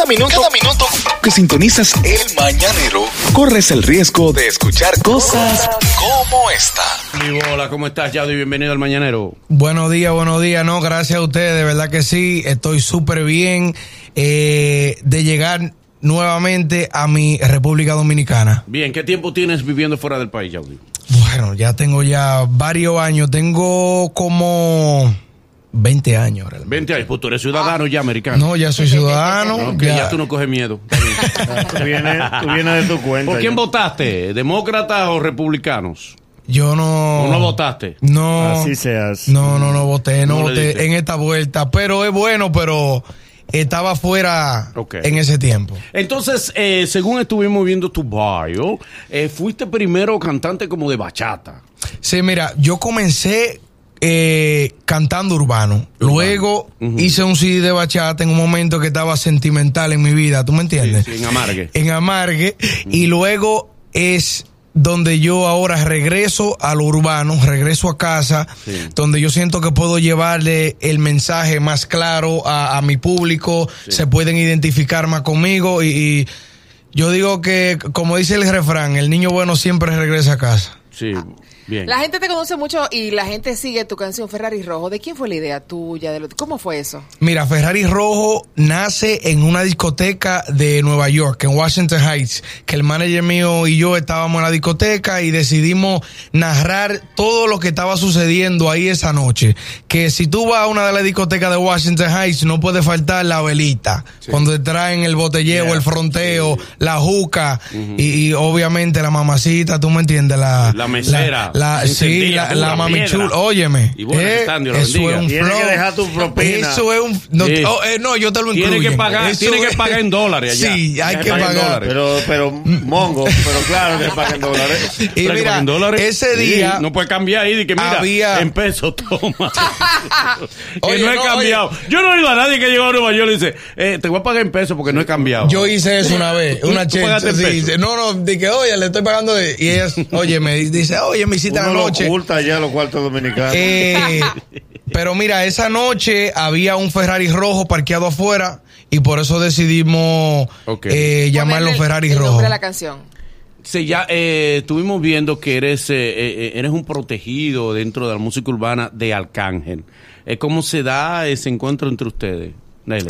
Cada minuto, cada minuto que sintonizas el mañanero, corres el riesgo de escuchar cosas como esta. Hola, ¿cómo estás, Yaudy? Bienvenido al Mañanero. Buenos días, buenos días. No, gracias a ustedes, de verdad que sí. Estoy súper bien eh, de llegar nuevamente a mi República Dominicana. Bien, ¿qué tiempo tienes viviendo fuera del país, Yaudy? Bueno, ya tengo ya varios años. Tengo como 20 años. realmente. 20 años, pues tú eres ciudadano ya americano. No, ya soy ciudadano. Ok, ya. tú no coges miedo. Tú vienes, tú vienes de tu cuenta. ¿Por quién ya. votaste? ¿Demócratas o republicanos? Yo no. ¿O no votaste? No. Así seas. No, no, no voté, no, No voté en esta vuelta. Pero es bueno, pero estaba fuera Ok. en ese tiempo. Entonces, eh, según estuvimos viendo tu bio, eh, fuiste primero cantante como de bachata. Sí, mira, yo comencé eh, cantando urbano. Luego hice un CD de bachata en un momento que estaba sentimental en mi vida, ¿tú me entiendes? Sí, sí, en Amargue. En Amargue. Y luego es donde yo ahora regreso a lo urbano, regreso a casa, Sí. donde yo siento que puedo llevarle el mensaje más claro a, a mi público, se pueden identificar más conmigo y, y yo digo que, como dice el refrán, el niño bueno siempre regresa a casa. Sí, bien. La gente te conoce mucho y la gente sigue tu canción Ferrari Rojo. ¿De quién fue la idea tuya? De lo- ¿Cómo fue eso? Mira, Ferrari Rojo nace en una discoteca de Nueva York, en Washington Heights, que el manager mío y yo estábamos en la discoteca y decidimos narrar todo lo que estaba sucediendo ahí esa noche. Que si tú vas a una de las discotecas de Washington Heights, no puede faltar la velita, cuando te traen el botelleo, Yeah. el fronteo, la juca y, y obviamente la mamacita, tú me entiendes, la, La mesera, la, sí, encendida, la, la mami chula, óyeme, Y bueno, la eso bendiga. es un Tienes que flow. dejar tu propina. Eso es un. No, Sí. oh, eh, no, yo te lo Tiene incluyo. que pagar- tiene que pagar en dólares allá. Sí, hay Hay que pagar en. Pero, pero, mongo, pero claro que paguen dólares. Y Pero mira, en dólares, ese sí, día. no puede cambiar ahí de que mira había- en pesos toma que Oye, no he no, cambiado yo no he oído a nadie que llegó a Nueva York y dice eh, te voy a pagar en pesos porque no he cambiado Yo hice eso una vez, una ¿Tú pagaste chelcha. en sí, sí. no, no, dije, oye, le estoy pagando. De, y ella, oye, me dice, oye, me hiciste la Uno lo noche. oculta ya los cuartos dominicanos. Eh, pero mira, esa noche había un Ferrari rojo parqueado afuera y por eso decidimos Ok. eh, llamarlo el- Ferrari el rojo. nombre a la canción. Sí, ya eh, estuvimos viendo que eres eh, eh, eres un protegido dentro de la música urbana de Arcángel Eh, ¿cómo se da ese encuentro entre ustedes?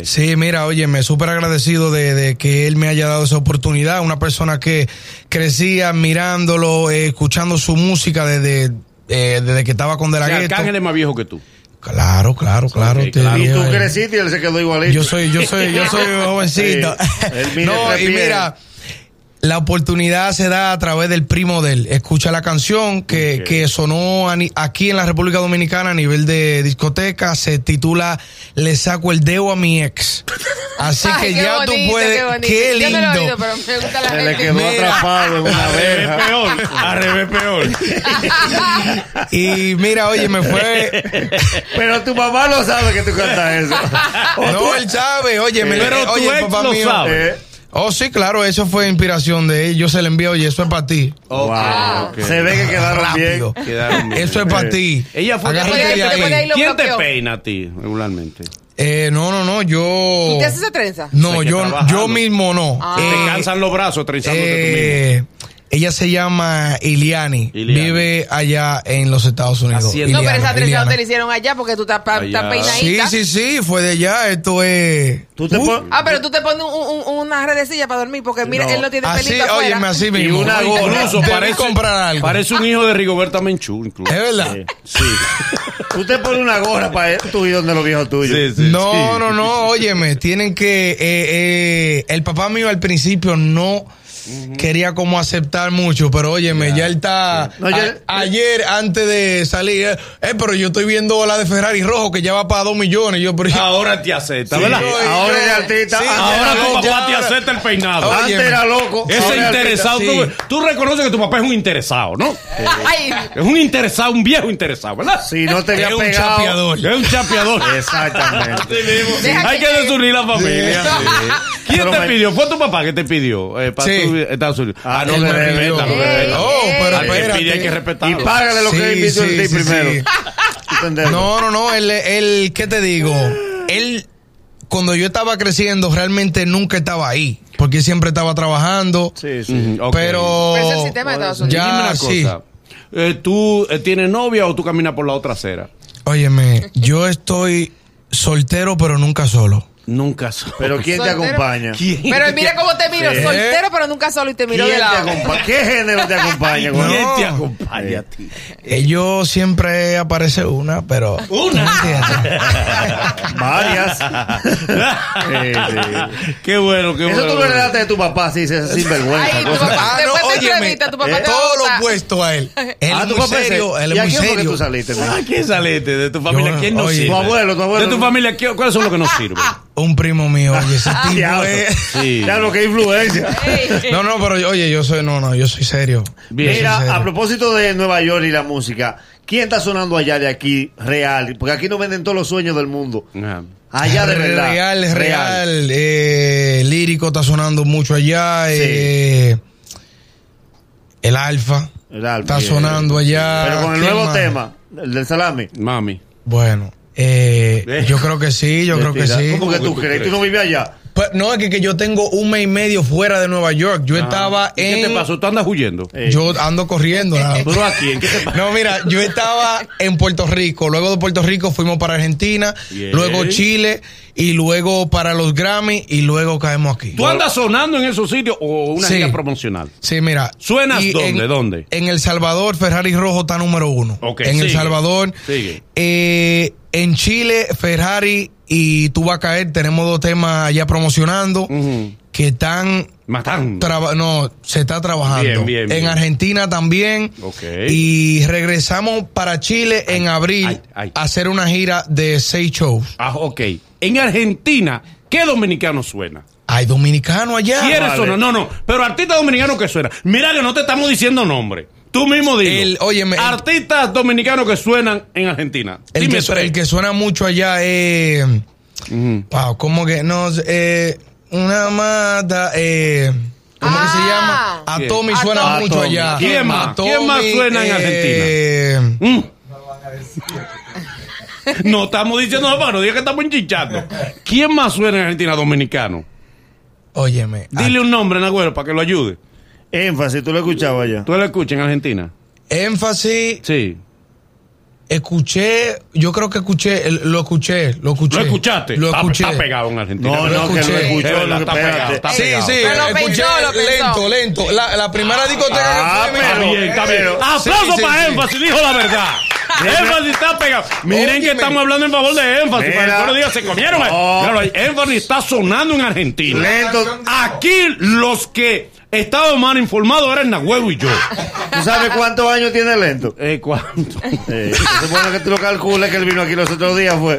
Sí, mira, oye, me súper agradecido de, de que él me haya dado esa oportunidad. Una persona que crecía admirándolo, eh, escuchando su música desde, eh, desde que estaba con De O La sea, Ghetto. Arcángel es más viejo que tú Claro, claro, claro. Ok, te claro. y tú creciste y él se quedó igualito. Yo soy, yo soy, yo soy jovencito. Sí, no, y mira, la oportunidad se da a través del primo de él. Escucha la canción que, que sonó a aquí en la República Dominicana a nivel de discoteca. Se titula Le saco el dedo a mi ex. Así que Ay, ya bonito, tú puedes. Qué. Qué Yo no lo he oído, lindo. pero me gusta la Se le quedó Mira. atrapado en una verja. peor al revés peor Y mira, oye, me fue. Pero tu mamá no sabe que tú cantas eso. No, él sabe, oye, me Pero oye, ex papá lo mío. sabe. Eh, Oh, sí, claro, eso fue inspiración de él. Yo se le envié, oye, eso es para ti. Ok, wow. ok. Se ve que quedaron Rápido. bien. Quedaron bien. Eso es para ti. Ella fue te ahí. ¿Quién te peina a ti regularmente? Eh, no, no, no, yo. ¿Tú te haces esa trenza? No, yo, trabajando. yo mismo no. Ah. Se Eh, te cansan los brazos trenzándote eh, ella se llama Iliani. Iliani. Vive allá en los Estados Unidos. No, pero esa trenza no te la hicieron allá porque tú estás, estás Sí, peinadita. sí, sí, fue de allá. Esto es. Tú te Uh, pon- Ah, pero tú te pones un- un- una redecilla para dormir porque mira, No. él no tiene Así, pelito afuera. óyeme, así Y mismo. una Oye, gorra. Incluso parece, comprar algo. parece un hijo de Rigoberta Menchú, incluso. Es verdad. Sí. Tú te pones una gorra para tú y donde los viejos tuyos. Sí, sí, no, sí. no, no, óyeme, tienen que, eh, eh, el papá mío al principio no quería como aceptar mucho, pero óyeme, ya él está, No, ya- a- ayer antes de salir, eh, eh, pero yo estoy viendo la de Ferrari rojo que ya va para dos millones, yo, pero Ahora te acepta, Sí, ¿verdad? yo- Ahora yo- artista. sí, Ah, Ahora tu papá ya, te acepta el peinado. Antes era loco. Ese interesado, sí. tú, tú reconoces que tu papá es un interesado, ¿no? Es un interesado, un viejo interesado, ¿verdad? Si no te había Es un pegado. chapeador. Es un chapeador. Exactamente. Hay que desunir la familia. Sí. ¿Quién Pero te me- pidió? ¿Fue tu papá que te pidió? Eh, para Sí. Estados Unidos. Ah, no, respeta, pidió. me Ey, respeta. Oh, pero Al que espérate. pide hay que Y respetarlo. págale lo que Sí, él invitó sí, en ti sí, primero. sí. No, no, no, él, él, ¿qué te digo? Él cuando yo estaba creciendo, realmente nunca estaba ahí. Porque siempre estaba trabajando. Sí, sí. Ujú, ok. Pero. Es el sistema de Estados Unidos. Dime Ya, una sí. cosa. Eh, ¿Tú eh, tienes novia o tú caminas por la otra acera? Óyeme, yo estoy soltero, pero nunca solo. Nunca so- Pero ¿quién te acompaña? ¿Quién? Pero mira cómo te miro, Sí. soltero pero nunca solo y te miro ¿Quién de te lado. acompa- ¿Qué género te acompaña? ¿Quién? No. te acompaña a ti? Ellos siempre aparece una, pero. Una. Varias. Sí, sí. Qué bueno, qué Eso bueno. tú lo heredaste de tu papá, sí, ese sinvergüenza. Ay, tu papá- Después de entrevista, tu papá te a todo lo opuesto a él. Él Ah, es tu muy serio, él ¿Y es a muy quién fue que serio. tú saliste? ¿A quién saliste? ¿De tu familia? Yo- ¿Quién no oye. sirve? Tu abuelo, tu abuelo. ¿De tu familia? ¿qué- ¿Cuáles son los que no sirven? Un primo mío, oye, ese tipo Diablo. es- Sí. Ya lo que influencia. No, no, pero oye, yo soy, no, no, yo soy serio. Bien. Yo soy Mira, serio. a propósito de Nueva York y la música, ¿quién está sonando allá de aquí real? Porque aquí no venden todos los sueños del mundo. Allá de verdad. Real, es real. Eh, lírico está sonando mucho allá. Sí. eh, el Alfa El Alfa, está bien. sonando allá. Pero con el ¿Quién nuevo más? tema, el del salami. Mami. Bueno, eh, Eh. yo creo que sí, yo creo que sí. ¿Cómo que ¿Cómo tú crees? ¿Tú no vives allá? Pues, no, es que, que yo tengo un mes y medio fuera de Nueva York. Yo estaba Ah. ¿Y en. ¿Qué te pasó? ¿Tú andas huyendo? Eh. Yo ando corriendo. ¿Pero a quién? ¿Qué te pasó? No, mira, yo estaba en Puerto Rico, luego de Puerto Rico fuimos para Argentina, Bien. luego Chile y luego para los Grammy y luego caemos aquí. ¿Tú andas sonando en esos sitios o una Sí. gira promocional? Sí, mira. ¿Suenas dónde? En, ¿Dónde? En El Salvador, Ferrari Rojo está número uno. Ok, en El. Salvador. Sigue. Eh, en Chile, Ferrari y Tú vas a caer, tenemos dos temas allá promocionando que están Matando. No, se está trabajando. Bien, bien, bien. En Argentina también. Ok. Y regresamos para Chile en abril ay, ay. a hacer una gira de seis shows. Ah, ok. En Argentina, ¿qué dominicano suena? Hay dominicano allá. ¿Quieres vale. sonar? No, no. Pero artista dominicano que suena. Mira que no te estamos diciendo nombre. Tú mismo dilo. El- óyeme, el- Artistas dominicanos que suenan en Argentina. El Dime que, su- tres. el que suena mucho allá es. Ujú. Wow, ¿cómo que? No, eh, una mata. Eh, ¿Cómo que se Ah. llama? A. Tommy A suena mucho A allá. ¿Quién más? A ¿Quién más suena en eh, Mm. No estamos diciendo, no, no diga que estamos enchichando. ¿Quién más suena en Argentina dominicano? Óyeme. Dile un nombre, Nagüero, para que lo ayude. Énfasis, tú lo escuchabas allá. ¿Tú lo escuchas en Argentina? Énfasis. Sí. Escuché, yo creo que escuché, lo escuché, lo escuché. ¿Lo escuchaste? Lo escuché. Está, pegado en Argentina. No, Lo no, que lo escuché. lo está pegado, está Sí, pegado. sí, Pero lo escuché pensó, lo lento, lento. La, la primera discoteca Ah, que fue, Está bien, está bien. Aplauso Sí, sí, para sí. énfasis, dijo la verdad. énfasis está pegado. Miren Óyeme. que estamos hablando en favor de énfasis. Mira. Para que todos digan, se comieron. No. Claro, énfasis está sonando en Argentina. Lento. Aquí los que estaban mal informados eran Nagüero y yo. ¿Tú sabes cuántos años tiene lento? Eh, ¿Cuánto? Eh, es bueno que tú lo calcules que él vino aquí los otros días fue.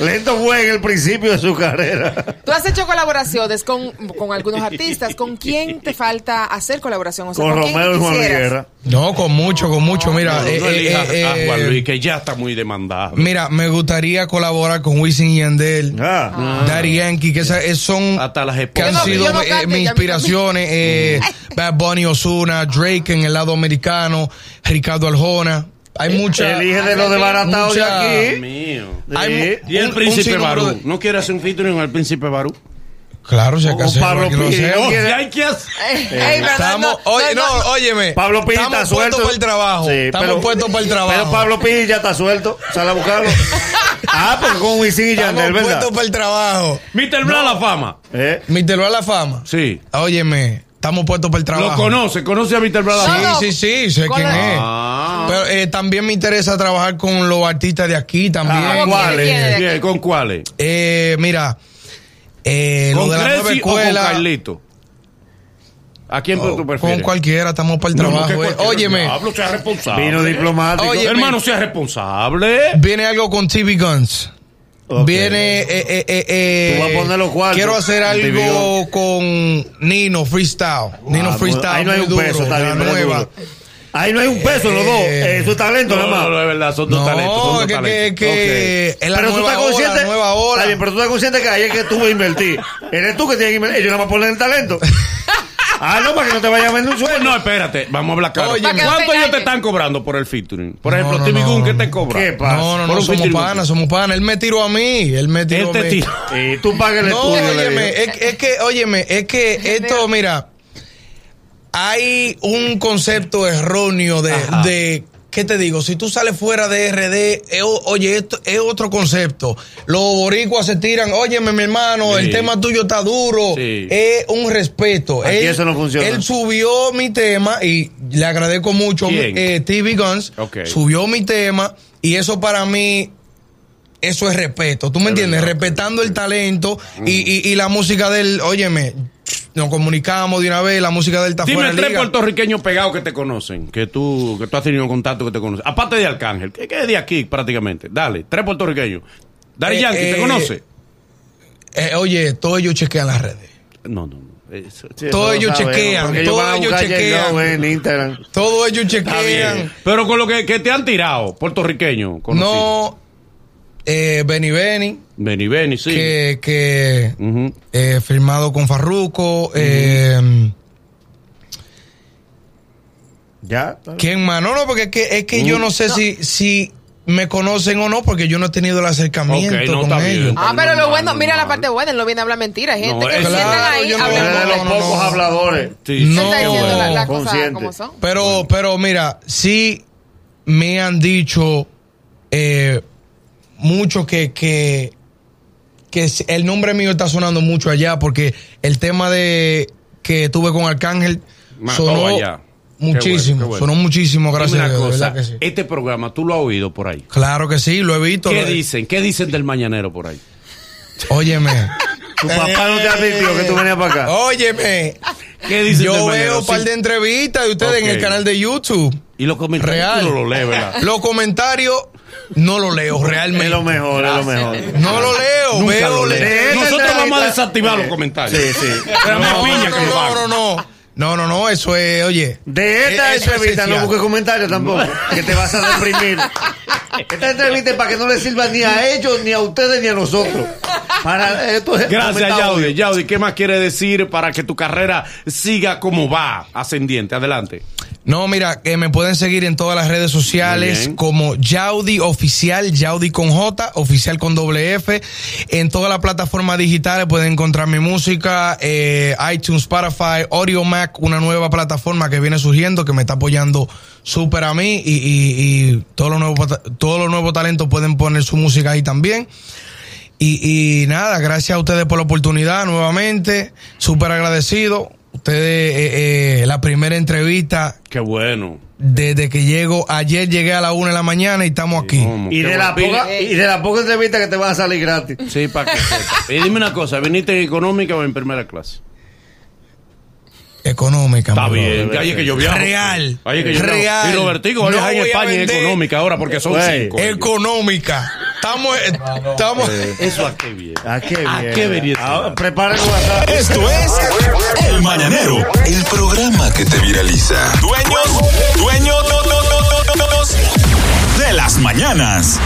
Lento fue en el principio de su carrera. Tú has hecho colaboraciones con, con algunos artistas. ¿Con quién te falta hacer colaboración? O sea, Con quién Romeo y Juan? Guerra. No, con mucho, con mucho. Mira, No, eh, no eh, elijas eh, a Juan eh, Luis, que ya está muy demandado. mira, me gustaría colaborar con Wisin y Yandel, Ah. Daddy Yankee, que esa- es- son Hasta las que han sido no eh, mis inspiraciones. eh, Bad Bunny, Osuna, Drake en el lado americano, Ricardo Arjona. Hay mucha. Elige de los desbaratados de aquí. mío. Hay. Y el príncipe Barú. de- ¿No quiere hacer un featuring con el príncipe Barú? Claro, si hay que O hacerlo, Pablo Piri, Estamos, oye, no, no, no. óyeme. Pablo Piri estamos está suelto. puestos para el trabajo. Sí, estamos pero- puestos para el trabajo. Pero Pablo Piri ya está suelto. Sale a buscarlo. ah, porque con Wisin y estamos Yandel, ¿verdad? puestos para el trabajo. Mr. Bla la fama. ¿Eh? Mr. a la fama. Sí. Óyeme, estamos puestos para el trabajo. Lo conoce, conoce a Mr. Bla la Sí, sí, sí, sé ¿Cuál quién es? es. Ah. Pero eh, también me interesa trabajar con los artistas de aquí también. Ah, ¿Cómo ¿cuáles? ¿Con cuáles? Eh, mira, eh, lo ¿Con de la nueva Crazy o con escuela. Carlito? ¿A quién o tú prefieres? con cualquiera, estamos para el No, no, trabajo. que eh. Óyeme, Diablo, sea responsable. Vino diplomático. Hermano, sea responsable. viene algo con TV Guns. Viene, eh, eh, eh, eh, Tú vas a poner los cuartos quiero hacer algo con Nino Freestyle. Nino Ah, Freestyle. Ahí no hay un duro, peso, está de bien, nueva. duro. Ahí no hay un peso, los dos. Eh, Eh, su talento, No, nada más. no, no, es verdad, son dos No, talentos. Son dos que, que, talentos. que es la pero tú estás consciente. nueva ola. Está bien, pero tú estás consciente que ahí es que tú vas a invertir. Eres tú que tienes que invertir. Ellos nada más ponen el talento. Ah, no, para que no te vaya a vender un sueldo. no, espérate, vamos a hablar claro. Oye, ¿Cuánto que te ellos te están cobrando por el featuring? Por No, ejemplo, no, Timmy no. Gun, ¿qué te cobra? ¿Qué pasa? No, no, no, somos panas, somos panas. Él me tiró a mí, él me tiró Él te a mí. tiró. Y tú pagas el No, estudio. óyeme, es, es que, óyeme, es que esto, mira, hay un concepto erróneo de, de ¿qué te digo? Si tú sales fuera de RD, o- oye, esto es otro concepto. Los boricuas se tiran, óyeme, mi hermano, Sí. el tema tuyo está duro. Sí. Es un respeto. Aquí eso no funciona. Él subió mi tema y le agradezco mucho. Eh, TV Guns Ok. subió mi tema y eso para mí eso es respeto, ¿tú me Es entiendes? Respetando el talento y, y, y la música del, óyeme, nos comunicamos de una vez, la música del Dime fuera tres liga. puertorriqueños pegados que te conocen, que tú, que tú has tenido contacto que te conocen. Aparte de Arcángel, que, que es de aquí prácticamente. Dale, tres puertorriqueños. Dari Eh, Yankee, ¿te eh, conoce? Eh, oye, todos ellos chequean las redes. No, no, no. Eso- Sí, eso todos lo ellos chequean, todos ellos chequean. En Instagram. Todos ellos chequean. Pero con lo que, que te han tirado, puertorriqueños. conocidos. No, eh, Benny Benny, Benny Benny, sí. que, que eh, firmado con Farruko. eh, Ya. ¿Quién más? No, no, porque es que, es que yo no sé si, si me conocen o no, porque yo no he tenido el acercamiento no, con bien. ellos. Ah, pero lo Normal, bueno, mira la parte buena, él no viene a hablar mentiras. Hay gente No, que es- sientan Claro, ahí, no- hablan de los no, no, pocos no. habladores. Sí. No. está diciendo la- las cosas Consciente. como son. Pero, pero mira, sí me han dicho eh, mucho que, que, que el nombre mío está sonando mucho allá porque el tema de que tuve con Arcángel Mató sonó allá. Qué muchísimo, bueno, qué bueno. sonó muchísimo, gracias a Dios, cosa, verdad que sí. este programa, ¿tú lo has oído por ahí? Claro que sí, lo he visto. ¿Qué lo- dicen? ¿Qué dicen del mañanero por ahí? Óyeme. Tu papá no te advirtió que tú venías para acá. Óyeme. ¿Qué dicen Yo veo un par de entrevistas de ustedes en el canal de YouTube. Y los comentarios Real. tú no los lees, ¿verdad? Los comentarios no los leo realmente. Es lo mejor, es lo mejor. No lo leo, Nunca veo. lo le- lees. de esta Nosotros vamos a desactivar los comentarios. Sí, sí. Más No, piña que no, lo no, hagan. no, no. No, no, no, eso es, oye. De esta es entrevista no busques comentarios tampoco, que te vas a deprimir. Esta entrevista es para que no le sirva ni a ellos, ni a ustedes, ni a nosotros. Para esto es Gracias. Yaudi. Yaudi, ¿qué más quiere decir para que tu carrera siga como va, ascendiente? Adelante. No, mira, que me pueden seguir en todas las redes sociales como Yaudi Oficial, Yaudi con J, Oficial con doble F. En todas las plataformas digitales pueden encontrar mi música, eh, iTunes, Spotify, Audio Mac, una nueva plataforma que viene surgiendo que me está apoyando súper a mí y, y- y todos los nuevos ta- todos los nuevos talentos pueden poner su música ahí también. Y, y nada, gracias a ustedes por la oportunidad nuevamente, súper agradecido. Ustedes, eh, eh, la primera entrevista Qué bueno. desde que llego, ayer llegué a la una de la mañana y estamos aquí. Y de, la poca, y de la poca entrevista que te van a salir gratis. Sí, para que sepa. Y dime una cosa, ¿viniste en económica o en primera clase? Económica. Está bien, brother. ahí es que yo viajo. Real. Ahí es que yo viajo. Real. Y Robertico No voy a España en económica ahora porque son cinco. ellos. Económica. Estamos, eh, estamos. Eso a qué bien. ¿A qué ¿A bien? qué venía? Ahora, preparen WhatsApp. Esto es El Mañanero, el programa que te viraliza. Dueños, dueños de las mañanas.